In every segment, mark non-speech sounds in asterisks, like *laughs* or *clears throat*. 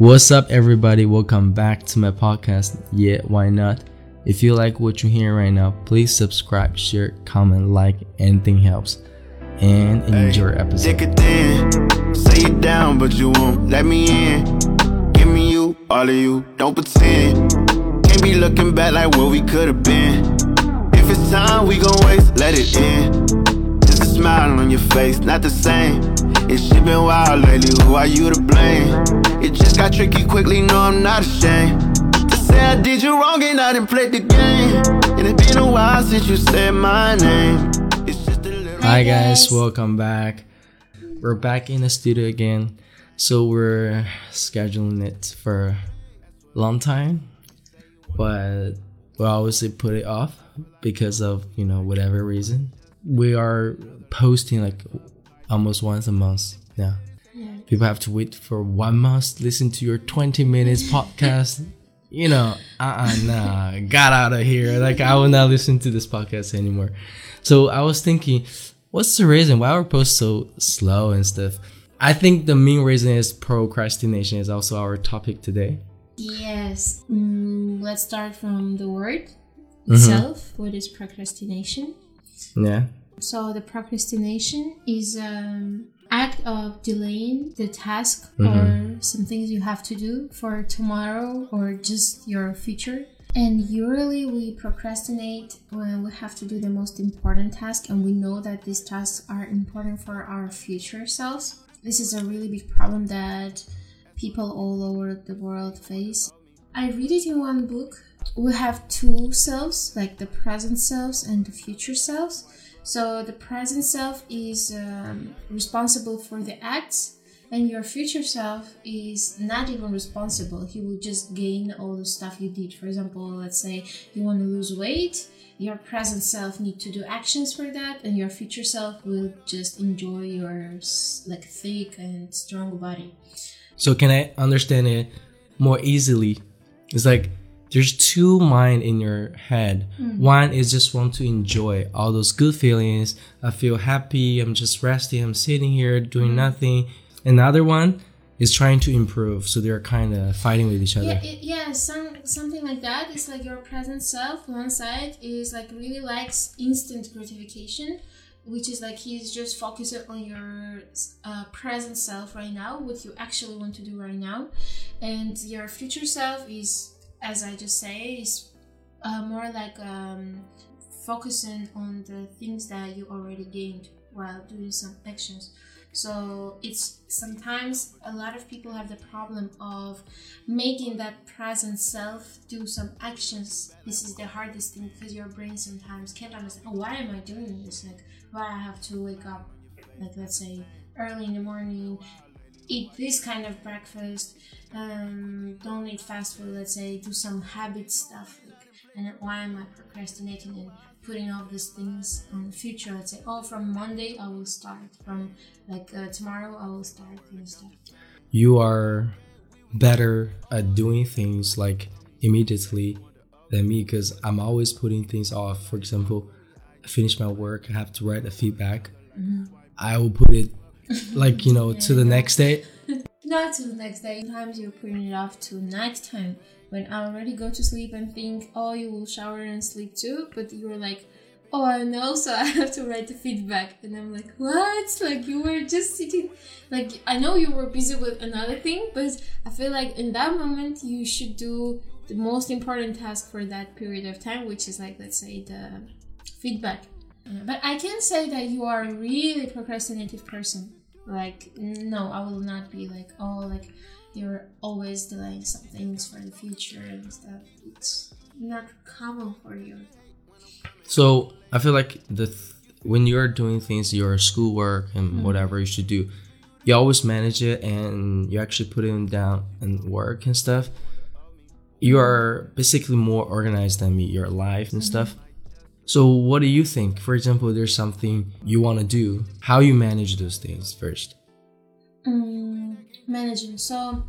What's up, everybody? Welcome back to my podcast. Yeah, why not? If you like what you're hearing right now, please subscribe, share, comment, like, anything helps. And enjoy your episode. Take it in, say it down, but you won't let me in. Give me you, all of you, don't pretend. Can't be looking back like what we could have been. If it's time we gon' waste, let it in. Just a smile on your face, not the same. It's shit been wild lately, who are you to blame? It just got tricky quickly, no, I'm not ashamed. To say I did you wrong and I didn't play the game. And it's been a while since you said my name. It's just a little. Hi, guys, welcome back. We're back in the studio again. So, we're scheduling it for a long time, but we obviously put it off because of, you know, whatever reason. We are posting like almost once a month now. People have to wait for one month listen to your 20 minutes podcast. You know, uh uh nah, got out of here. Like, I will not listen to this podcast anymore. So, I was thinking, what's the reason why our posts so slow and stuff? I think the main reason is procrastination is also our topic today. Yes. Mm, let's start from the word Mm-hmm. itself. What is procrastination? Yeah. So the procrastination is an act of delaying the task Mm-hmm. or some things you have to do for tomorrow or just your future. And usually we procrastinate when we have to do the most important task and we know that these tasks are important for our future selves. This is a really big problem that people all over the world face. I read it in one book. We have two selves, like the present selves and the future selves. So the present self is um, responsible for the acts, and your future self is not even responsible. He will just gain all the stuff you did. For example, let's say you want to lose weight. Your present self need to do actions for that, and your future self will just enjoy your like thick and strong body. So can I understand it more easily? It's like there's two mind in your head. One is just want to enjoy all those good feelings. I feel happy. I'm just resting. I'm sitting here doing nothing. Another one is trying to improve. So they're kind of fighting with each other. Yeah, it, yeah, some something like that. It's like your present self. One side is like really likes instant gratification, which is like he's just focused on your uh, present self right now, what you actually want to do right now, and your future self is, as I just say, is uh, more like um, focusing on the things that you already gained while doing some actions. So it's sometimes a lot of people have the problem of making that present self do some actions. This is the hardest thing because your brain sometimes can't understand. Oh, why am I doing this? Like, why I have to wake up, like let's say early in the morning, eat this kind of breakfast, um, don't eat fast food. Let's say do some habit stuff. Like, and why am I procrastinating and putting all these things on the future? Let's say, oh, from Monday I will start. From like uh, tomorrow I will start and stuff. you are better at doing things like immediately than me because I'm always putting things off. For example, I finish my work, I have to write a feedback. I will put it like, you know, to the next day. Not to the next day. Sometimes you're putting it off to nighttime when I already go to sleep and think, oh, you will shower and sleep too. But you're like, oh, I know, so *laughs* I have to write the feedback. And I'm like, what? Like, you were just sitting. Like, I know you were busy with another thing, but I feel like in that moment, you should do the most important task for that period of time, which is like, let's say, the feedback. Uh, But I can say that you are a really procrastinative person. Like, no, I will not be like, oh, like you're always delaying some things for the future and stuff. It's not common for you. So I feel like the th- when you're doing things, your schoolwork and mm-hmm. whatever you should do, you always manage it and you actually put it down and work and stuff. You mm-hmm. are basically more organized than me, your life and mm-hmm. stuff. So what do you think? For example, there's something you want to do. How you manage those things first? Mm, managing. So,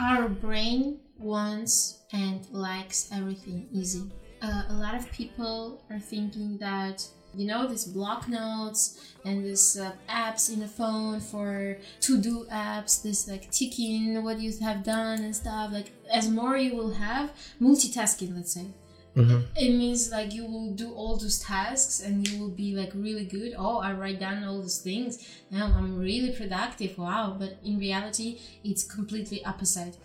our brain wants and likes everything easy. Uh, a lot of people are thinking that you know these block notes and these uh, apps in the phone for to do apps this like ticking what you have done and stuff like as more you will have multitasking let's say Mm-hmm. it means like you will do all those tasks and you will be like really good. Oh i write down all those things. Now i'm really productive. Wow. But in reality it's completely opposite.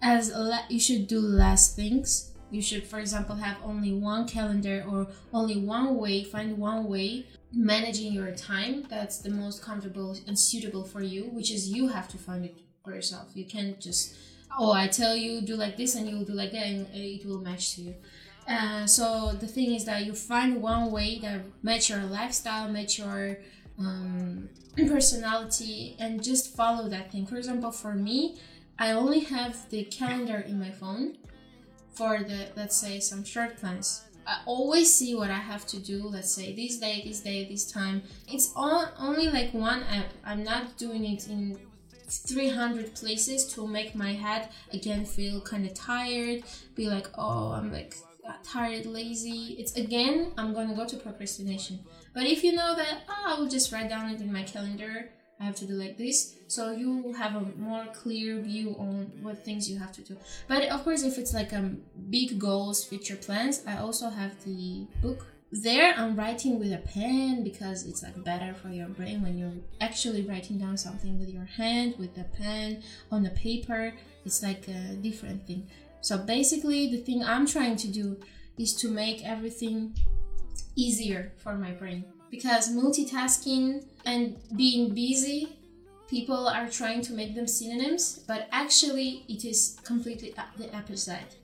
As le- you should do less things. You should for example have only one calendar or only one way find one way managing your time that's the most comfortable and suitable for you which is you have to find it for yourself. You can't just oh i tell you do like this and you will do like that and uh, it will match to you uh, so the thing is that you find one way that match your lifestyle match your um, *clears throat* personality and just follow that thing. For example for me i only have the calendar in my phone for the let's say some short plans. I always see what i have to do let's say this day this day this time. It's all only like one app. I'm not doing it in 300 places to make my head again feel kind of tired be like oh i'm like tired lazy it's again i'm going to go to procrastination. But if you know that oh, i will just write down it in my calendar i have to do like this so you will have a more clear view on what things you have to do. But of course if it's like um big goals future plans i also have the book there. I'm writing with a pen because it's like better for your brain when you're actually writing down something with your hand with the pen on the paper. It's like a different thing so basically the thing i'm trying to do is to make everything easier for my brain. Because multitasking and being busy people are trying to make them synonyms but actually it is completely the opposite.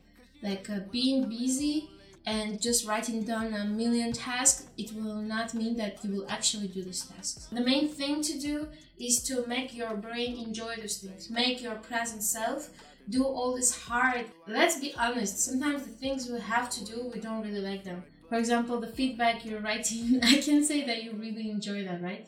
Like uh, being busy and just writing down a million tasks, it will not mean that you will actually do these tasks. The main thing to do is to make your brain enjoy those things, make your present self do all this hard. Let's be honest, sometimes the things we have to do, we don't really like them. For example, the feedback you're writing, *laughs* I can say that you really enjoy that, right?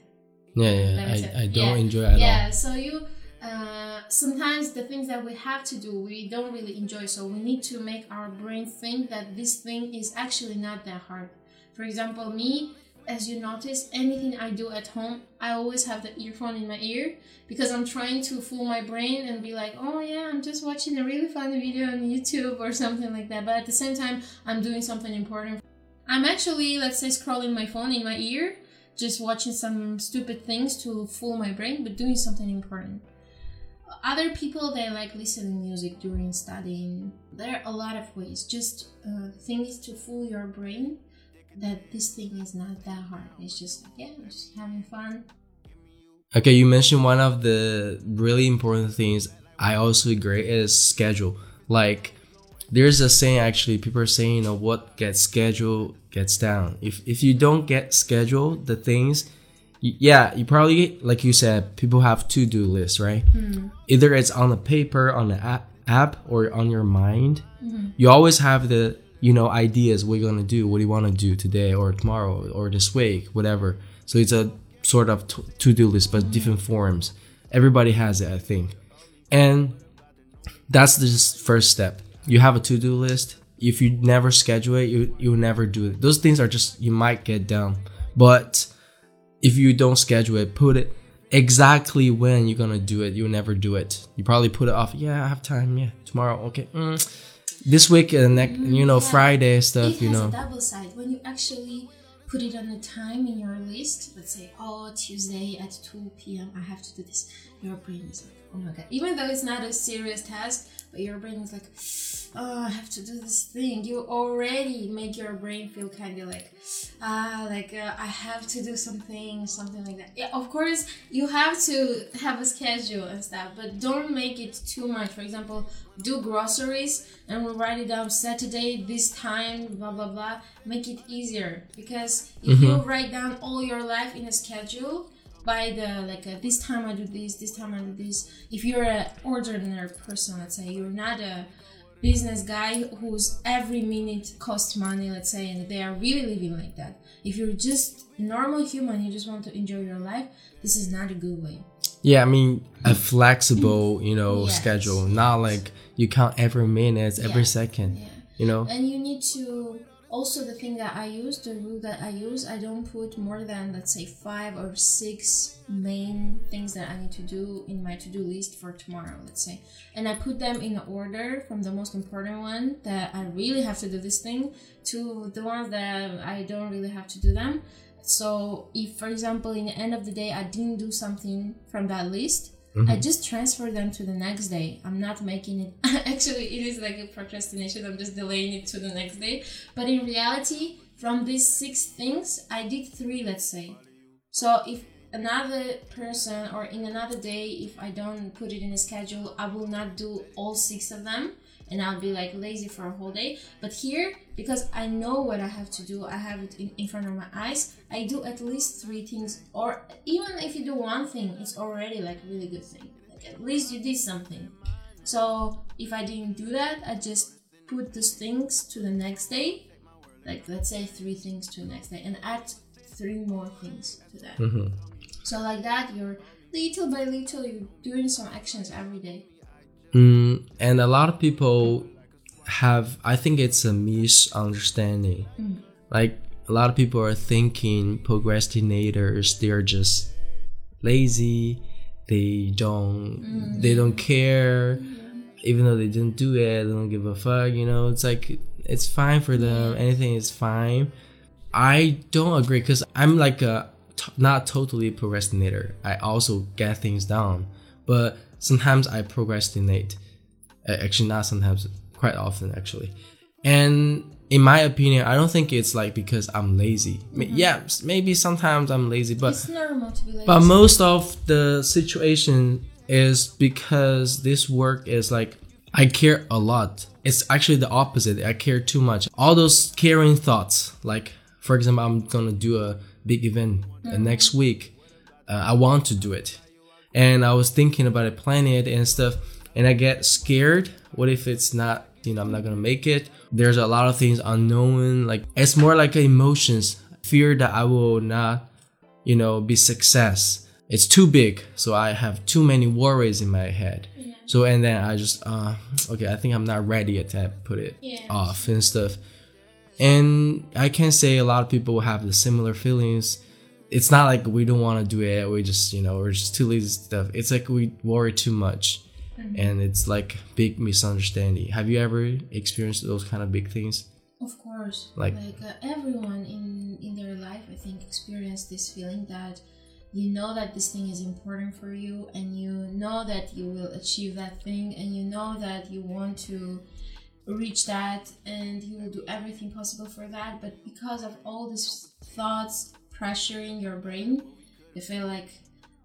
Yeah, yeah. Let me say- I, I don't yeah, enjoy it at yeah, all. so you uh, sometimes the things that we have to do we don't really enjoy so we need to make our brain think that this thing is actually not that hard for example me as you notice anything i do at home i always have the earphone in my ear because i'm trying to fool my brain and be like oh yeah i'm just watching a really funny video on youtube or something like that but at the same time i'm doing something important. I'm actually let's say scrolling my phone in my ear just watching some stupid things to fool my brain but doing something important. Other people they like listening music during studying. There are a lot of ways. Just uh, thing is to fool your brain that this thing is not that hard it's just like yeah just having fun Okay, you mentioned one of the really important things I also agree is schedule. Like there's a saying actually people are saying you know what gets scheduled gets down. If if you don't get scheduled the things y- yeah, you probably like you said people have to-do lists, right? Hmm. Either it's on the paper, on the app, app or on your mind. Mm-hmm. You always have the you know ideas what you're to do, what do you want to do today or tomorrow or this week, whatever. So it's a sort of to-do list but different forms. Everybody has it, I think. And that's the first step. You have a to-do list. If you never schedule it, you you'll never do it. Those things are just you might get done. But if you don't schedule it, put it exactly when you're gonna do it. You'll never do it. You probably put it off. Yeah, I have time. Yeah, tomorrow. Okay. Mm. This week and next, you mm, know, yeah. Friday stuff. it You has know. a double side when you actually put it on a time in your list let's say oh tuesday at 2 p.m i have to do this your brain is like oh my god even though it's not a serious task but your brain is like oh i have to do this thing. You already make your brain feel kind of like ah like uh, i have to do something something like that. Yeah of course you have to have a schedule and stuff but don't make it too much. For example do groceries and we'll write it down saturday this time blah blah blah. Make it easier because if you write down all your life in a schedule by the like uh, this time i do this this time i do this. If you're an ordinary person let's say you're not a business guy whose every minute costs money let's say and they are really living like that if you're just normal human you just want to enjoy your life this is not a good way Yeah, I mean a flexible, you know, Yes. schedule, not like you count every minute, every Yeah. second. yeah You know. and you need to also the thing that I use, the rule that I use, I don't put more than let's say five or six main things that I need to do in my to-do list for tomorrow, let's say. And I put them in order from the most important one that I really have to do this thing to the ones that I don't really have to do them. So if for example in the end of the day I didn't do something from that list, Mm-hmm. I just transfer them to the next day. I'm not making it. *laughs* Actually, it is like a procrastination. I'm just delaying it to the next day. But in reality, from these six things, I did three, let's say. So if another person or in another day, if I don't put it in a schedule, I will not do all six of them and I'll be like lazy for a whole day. But here, because I know what I have to do, I have it in, in front of my eyes, I do at least three things, or even if you do one thing, it's already like a really good thing. Like at least you did something. So if I didn't do that, I just put those things to the next day, like let's say three things to the next day, and add three more things to that. Mm-hmm. So like that, you're little by little, you're doing some actions every day. Mm, and a lot of people have, I think it's a misunderstanding. Like, a lot of people are thinking procrastinators, they're just lazy, they don't, they don't care, even though they didn't do it, they don't give a fuck, you know, it's like, it's fine for them, anything is fine. I don't agree because I'm like a t- not totally procrastinator. I also get things done, but sometimes I procrastinate. Actually, not sometimes, quite often actually. And in my opinion, I don't think it's like because I'm lazy. Ma- Yeah, maybe sometimes I'm lazy, but It's normal to be lazy. but most of the situation is because this work is like I care a lot. It's actually the opposite. I care too much. All those caring thoughts, like for example, I'm gonna do a big event uh, next week. Uh, I want to do it, and I was thinking about it, planning it and stuff, and I get scared. What if it's not? You know, I'm not gonna make it. There's a lot of things unknown. Like it's more like emotions, fear that I will not you know, be success. It's too big, so I have too many worries in my head. So and then I just uh okay, I think I'm not ready yet to put it Yeah. off and stuff. And I can say a lot of people have the similar feelings. It's not like we don't want to do it. We just you know we're just too lazy stuff. It's like we worry too much, and it's like big misunderstanding. Have you ever experienced those kind of big things? Of course, Like- like, uh, everyone in in their life, I think, experience this feeling that you know that this thing is important for you, and you know that you will achieve that thing, and you know that you want to reach that, and you will do everything possible for that. But because of all these thoughts pressuring your brain, you feel like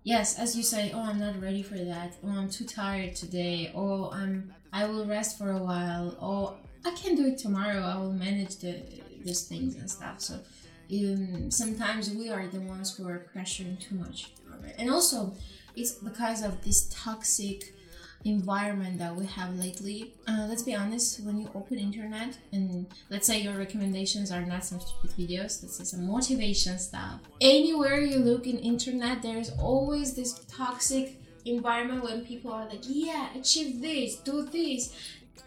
yes as you say oh i'm not ready for that. Oh i'm too tired today. Oh i'm i will rest for a while. Oh i can do it tomorrow. I will manage the these things and stuff. So um, sometimes we are the ones who are pressuring too much and also it's because of this toxic environment that we have lately. Uh, let's be honest when you open internet and let's say your recommendations are not some stupid videos let's say some motivation stuff. Anywhere you look in internet there's always this toxic environment when people are like yeah achieve this do this.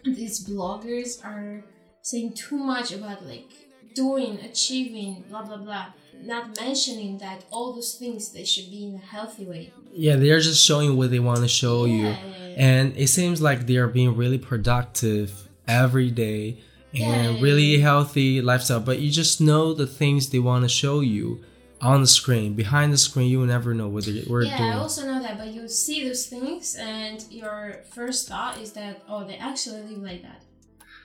These bloggers are saying too much about like doing achieving blah blah blah not mentioning that all those things they should be in a healthy way Yeah, they're just showing what they want to show you. Yeah, yeah, yeah. And it seems like they are being really productive every day and really healthy lifestyle, but you just know the things they want to show you on the screen. Behind the screen, you will never know what they- we're yeah, I also know that, but you see those things, and your first thought is that oh, they actually live like that.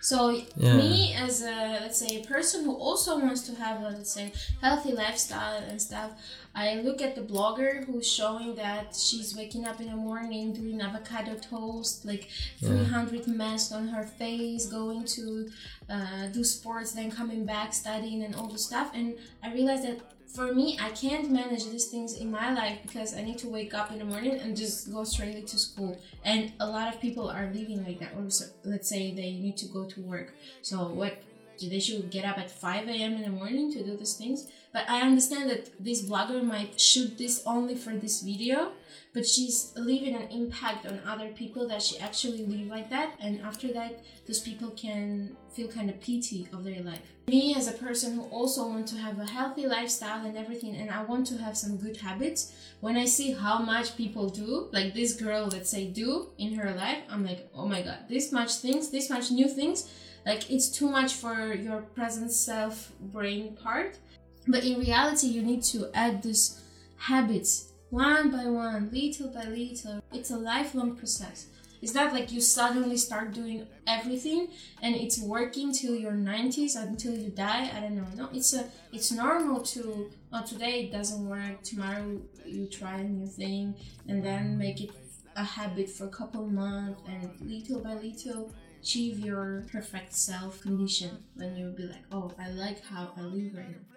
So Yeah. me as a let's say a person who also wants to have a let's say healthy lifestyle and stuff, I look at the blogger who's showing that she's waking up in the morning doing avocado toast, like 300 masks on her face, going to uh, do sports, then coming back studying and all the stuff. And I realized that for me, I can't manage these things in my life because I need to wake up in the morning and just go straight to school. And a lot of people are living like that. Or so, let's say they need to go to work. So what? They should get up at 5 a.m. in the morning to do these things. But I understand that this blogger might shoot this only for this video, but she's leaving an impact on other people that she actually live like that, and after that, those people can feel kind of pity of their life. Me as a person who also want to have a healthy lifestyle and everything, and I want to have some good habits. When I see how much people do, like this girl, let's say, do in her life, I'm like, oh my god, this much things, this much new things, like it's too much for your present self brain part but in reality, you need to add these habits one by one, little by little. It's a lifelong process. It's not like you suddenly start doing everything and it's working till your 90s until you die. I don't know. No, it's a it's normal to oh, today it doesn't work. Tomorrow you try a new thing and then make it a habit for a couple months and little by little achieve your perfect self condition. when you'll be like, oh, I like how I live right now.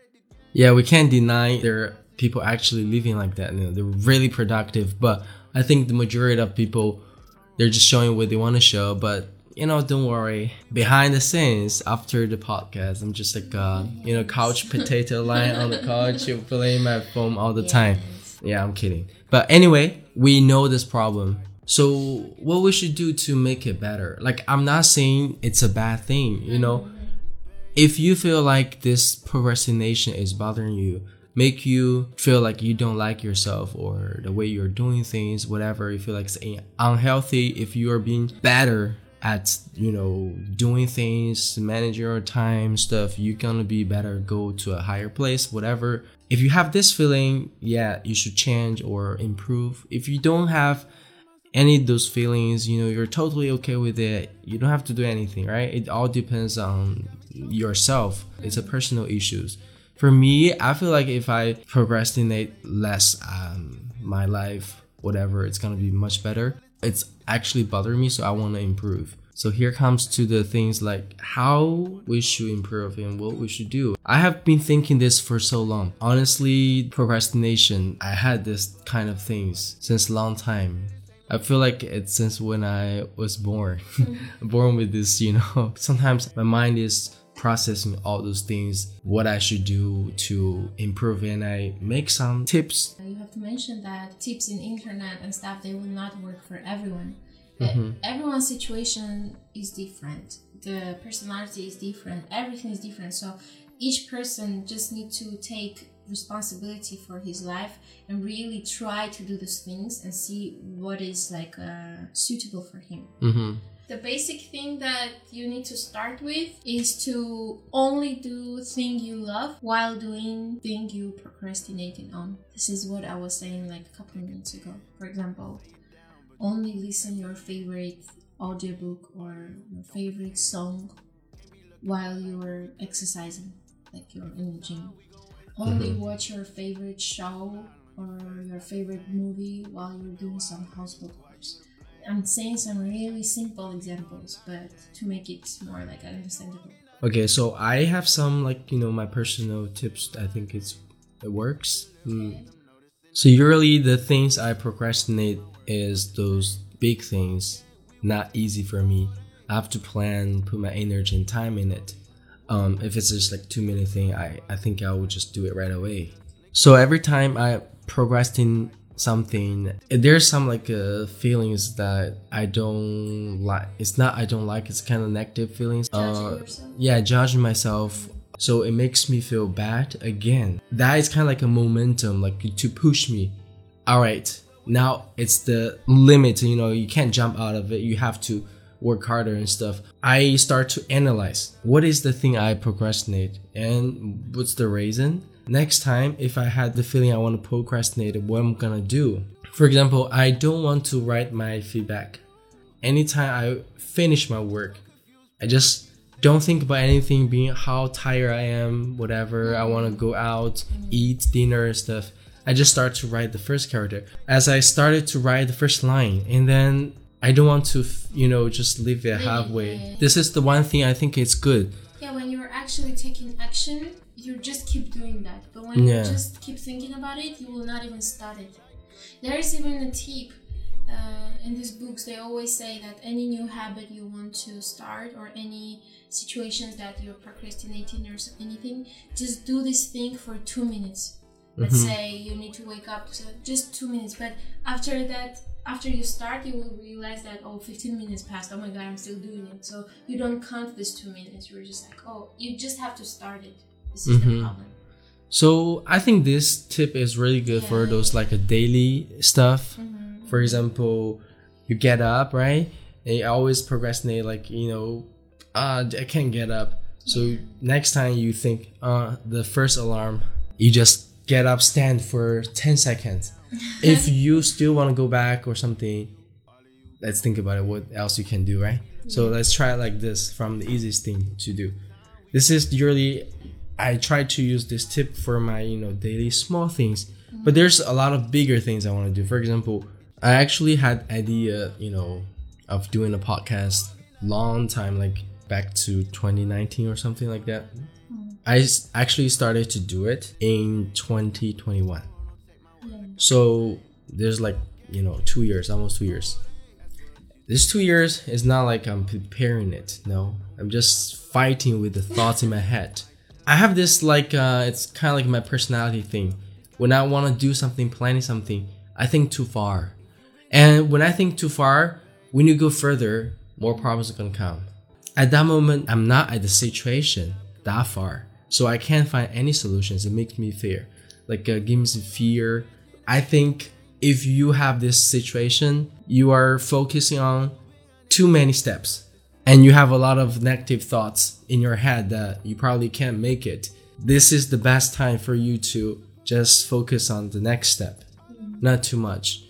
Yeah, we can't deny there are people actually living like that. You know, they're really productive, but I think the majority of people they're just showing what they want to show. But you know, don't worry. Behind the scenes, after the podcast, I'm just like uh, you know, couch potato *laughs* lying on the couch, playing my phone all the time. Yeah, I'm kidding. But anyway, we know this problem. So what we should do to make it better? Like I'm not saying it's a bad thing, you know if you feel like this procrastination is bothering you, make you feel like you don't like yourself or the way you're doing things, whatever, you feel like it's unhealthy, if you are being better at you know doing things manage your time stuff you're gonna be better go to a higher place whatever. If you have this feeling yeah you should change or improve. If you don't have any of those feelings you know you're totally okay with it. You don't have to do anything right? It all depends on yourself. It's a personal issues. For me, I feel like if I procrastinate less, um, my life, whatever, it's gonna be much better. It's actually bothering me, so I want to improve. So here comes to the things like how we should improve and what we should do. I have been thinking this for so long. Honestly, procrastination, I had this kind of things since long time. I feel like it's since when I was born, *laughs* born with this, you know. *laughs* Sometimes my mind is processing all those things, what I should do to improve, and I make some tips. You have to mention that tips in internet and stuff they will not work for everyone. Mm-hmm. Everyone's situation is different. The personality is different. Everything is different. So each person just need to take responsibility for his life and really try to do those things and see what is like uh, suitable for him. Mm-hmm the basic thing that you need to start with is to only do thing you love while doing thing you procrastinating on. This is what I was saying like a couple of minutes ago. For example, only listen your favorite audiobook or your favorite song while you're exercising, like you're in the gym. Only mm-hmm. watch your favorite show or your favorite movie while you're doing some household I'm saying some really simple examples, but to make it more like understandable. Okay, so I have some like you know my personal tips. I think it's it works. Mm. So usually the things I procrastinate is those big things, not easy for me. I have to plan, put my energy and time in it. Um, if it's just like too many things, I I think I will just do it right away. So every time I procrastinate something. There's some like uh, feelings that i don't like. It's not i don't like it's kind of negative feelings. Uh, yeah judging myself. So it makes me feel bad again. That is kind of like a momentum like to push me. All right now it's the limit you know you can't jump out of it. You have to work harder and stuff. I start to analyze what is the thing i procrastinate and what's the reason next time if I had the feeling I want to procrastinate, what I'm gonna do. For example, I don't want to write my feedback. Anytime I finish my work, I just don't think about anything being how tired I am, whatever. I want to go out, eat dinner and stuff. I just start to write the first character. As I started to write the first line, and then I don't want to, you know, just leave it halfway. This is the one thing I think it's good. Yeah, when you're actually taking action, you just keep doing that. But when yeah. you just keep thinking about it, you will not even start it. There is even a tip uh, in these books they always say that any new habit you want to start or any situations that you're procrastinating or anything just do this thing for two minutes let's say you need to wake up so just two minutes but after that after you start you will realize that oh 15 minutes passed oh my god i'm still doing it so you don't count these two minutes you're just like oh you just have to start it this is the problem So I think this tip is really good for those like a daily stuff. Mm-hmm. For example, you get up, right? And you always procrastinate, like, you know, uh, I can't get up. So next time you think, uh, the first alarm, you just get up, stand for 10 seconds. If you still want to go back or something, let's think about it. What else you can do, right? So let's try it like this from the easiest thing to do. This is usually I try to use this tip for my you know daily small things, but mm-hmm. there's a lot of bigger things I want to do. For example, I actually had idea you know of doing a podcast long time like back to 2019 or something like that. Mm-hmm. I actually started to do it in 2021. So there's like you know two years, almost two years. This two years is not like I'm preparing it. No, I'm just fighting with the thoughts in my head. I have this like uh, it's kind of like my personality thing. When I want to do something, planning something, I think too far. And when I think too far, when you go further, more problems are gonna come. At that moment, I'm not at the situation that far, so I can't find any solutions. It makes me fear, like uh, gives me fear. I think if you have this situation, you are focusing on too many steps and you have a lot of negative thoughts in your head that you probably can't make it. This is the best time for you to just focus on the next step, not too much.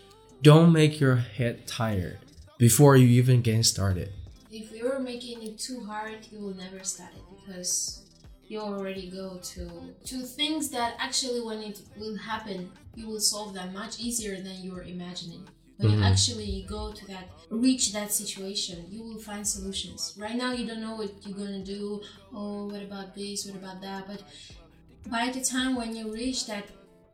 Don't make your head tired before you even get started. if you're making it too hard you will never start it because you already go to to things that actually when it will happen you will solve them much easier than you were imagining. When you actually go to that reach that situation you will find solutions. Right now you don't know what you're gonna do. Oh what about this? What about that? But by the time when you reach that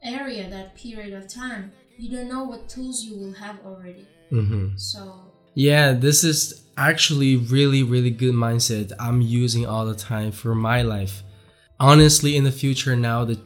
area that period of time you don't know what tools you will have already. Mm-hmm. so Yeah, this is actually really, really good mindset I'm using all the time for my life. Honestly, in the future now, the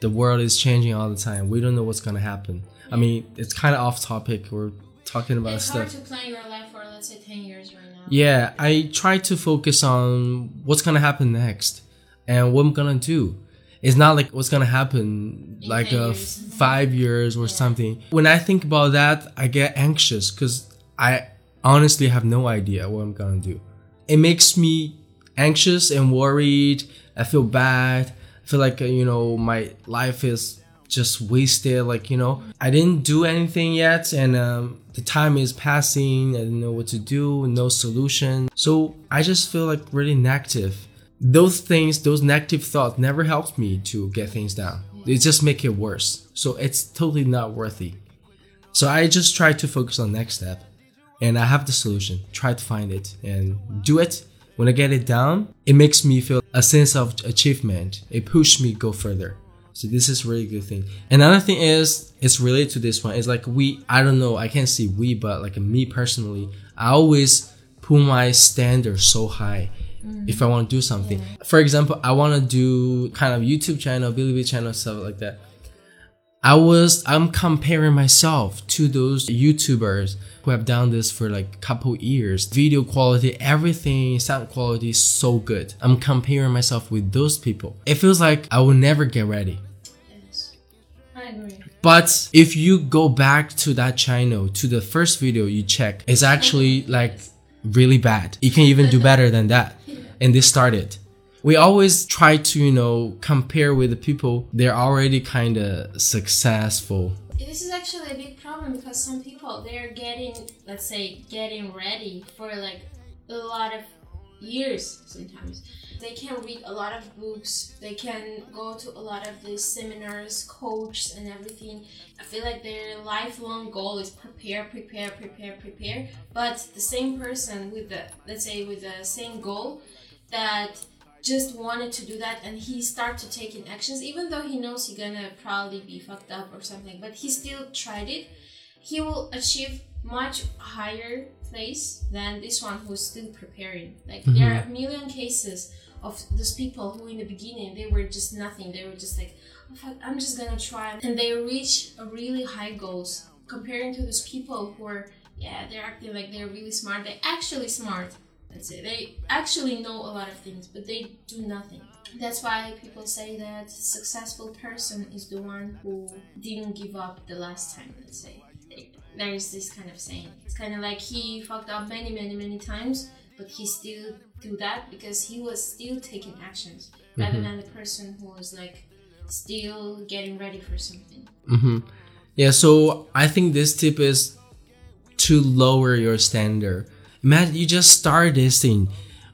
the world is changing all the time. We don't know what's gonna happen. I mean, it's kind of off topic. We're talking about it's hard stuff. to plan your life for let's say 10 years right now Yeah, I try to focus on what's gonna happen next and what I'm gonna do. It's not like what's gonna happen In like 10 uh, years. five years or something. When I think about that, I get anxious because I honestly have no idea what I'm gonna do. It makes me anxious and worried. I feel bad. I feel like uh, you know my life is just wasted. Like you know I didn't do anything yet, and um, the time is passing. I didn't know what to do. No solution. So I just feel like really negative. Those things, those negative thoughts, never helped me to get things done. They just make it worse. So it's totally not worthy. So I just try to focus on next step and I have the solution. Try to find it and do it. When I get it down, it makes me feel a sense of achievement. It pushes me go further. So this is really good thing. Another thing is it's related to this one. It's like we I don't know, I can't say we, but like me personally, I always put my standard so high mm-hmm. if I want to do something. For example, I want to do kind of YouTube channel, Bilibili channel, stuff like that. I was I'm comparing myself to those YouTubers who have done this for like couple years. Video quality, everything, sound quality is so good. I'm comparing myself with those people. It feels like I will never get ready. Yes. I agree. But if you go back to that channel, to the first video you check, it's actually like really bad. You can even do better than that. And this started. We always try to, you know, compare with the people they're already kind of successful. This is actually a big problem because some people they're getting, let's say, getting ready for like a lot of years sometimes. They can read a lot of books, they can go to a lot of these seminars, coaches, and everything. I feel like their lifelong goal is prepare, prepare, prepare, prepare. But the same person with the, let's say, with the same goal that just wanted to do that and he start to taking actions even though he knows he gonna probably be fucked up or something but he still tried it he will achieve much higher place than this one who's still preparing. Like there mm-hmm. are a million cases of those people who in the beginning they were just nothing. They were just like, oh, I'm just gonna try, and they reach a really high goals comparing to those people who are yeah they're acting like they're really smart. They're actually smart. Let's say they actually know a lot of things, but they do nothing. That's why people say that successful person is the one who didn't give up the last time. Let's say there's this kind of saying. It's kind of like he fucked up many, many, many times, but he still do that because he was still taking actions rather mm-hmm. than the person who was like still getting ready for something. Mm-hmm. Yeah, so I think this tip is to lower your standard. Imagine you just start this thing.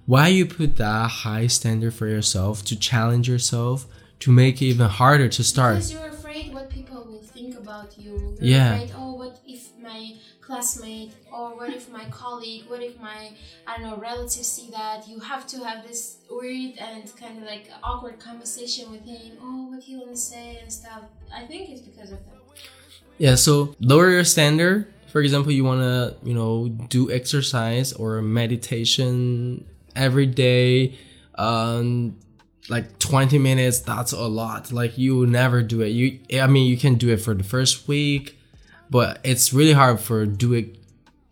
Why you put that high standard for yourself to challenge yourself to make it even harder to start? Because you're afraid what people will think about you. You're Yeah. afraid, oh, what if my classmate, or what if my colleague, what if my, I don't know, relatives see that? You have to have this weird and kind of like awkward conversation with him. Oh, what he to say and stuff. I think it's because of that. Yeah, so lower your standard. For example, you want to, you know, do exercise or meditation every day, um, like 20 minutes. That's a lot. Like you will never do it. You, I mean, you can do it for the first week, but it's really hard for do it,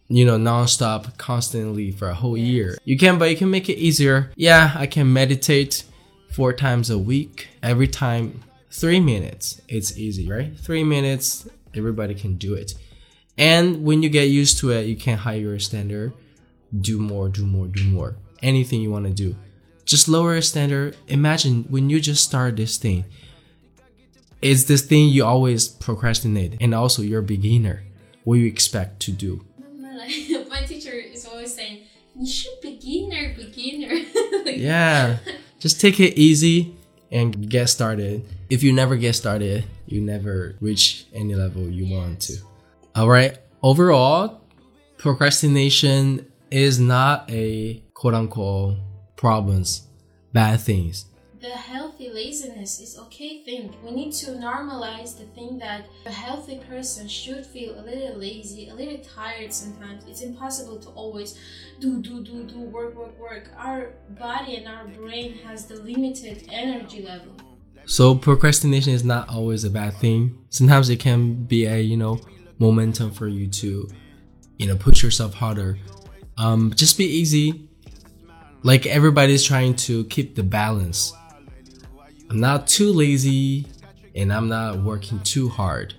you know, nonstop, constantly for a whole year. You can, but you can make it easier. Yeah, I can meditate four times a week. Every time, three minutes. It's easy, right? Three minutes, everybody can do it. And when you get used to it, you can higher your standard, do more, do more, do more. Anything you want to do. Just lower your standard. Imagine when you just start this thing, it's this thing you always procrastinate, and also you're a beginner. What you expect to do? *laughs* My teacher is always saying, you should beginner, beginner. *laughs* Yeah, *laughs* just take it easy and get started. If you never get started, you never reach any level you want to. All right. Overall, procrastination is not a quote unquote problems, bad things. the healthy laziness is okay thing. We need to normalize the thing that a healthy person should feel a little lazy, a little tired sometimes. It's impossible to always do do do do work work work. Our body and our brain has the limited energy level. So procrastination is not always a bad thing. Sometimes it can be a you know momentum for you to you know push yourself harder. Um, just be easy. Like everybody's trying to keep the balance. I'm not too lazy and I'm not working too hard.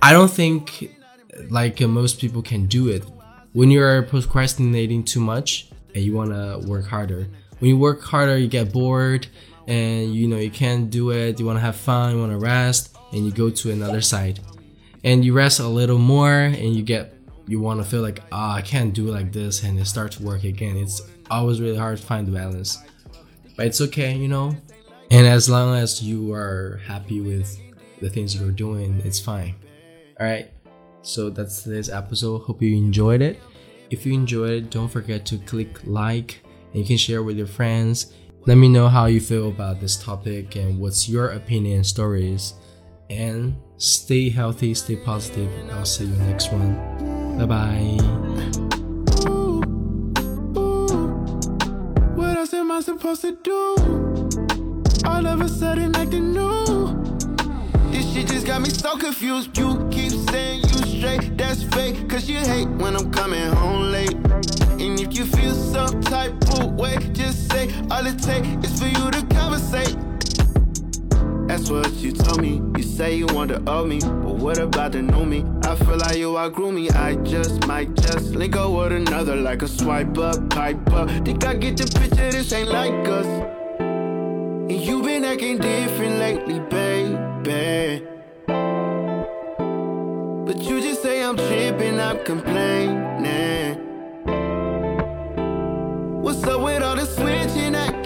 I don't think like uh, most people can do it. When you're procrastinating too much and you want to work harder. When you work harder, you get bored and you know you can't do it. You want to have fun, you want to rest and you go to another side. And you rest a little more and you get you want to feel like ah I can't do like this and it starts to work again. It's always really hard to find the balance. But it's okay, you know. And as long as you are happy with the things you're doing, it's fine. All right. So that's today's episode. Hope you enjoyed it. If you enjoyed it, don't forget to click like and you can share with your friends. Let me know how you feel about this topic and what's your opinion stories. And stay healthy, stay positive. I'll see you next one. Bye bye. What else am I supposed to do? All of a sudden. This shit just got me so confused. You keep saying you straight, that's fake. Cause you hate when I'm coming home late. And if you feel some type of way, just say all it take is for you to conversate. That's what you told me. You say you want to owe me, but what about the new me? I feel like you outgrew me. I just might just link up with another like a swipe up, pipe up. Think I get the picture, this ain't like us. And you been acting different lately, baby. But you just say I'm tripping, I'm complaining. What's up with all the switching, acting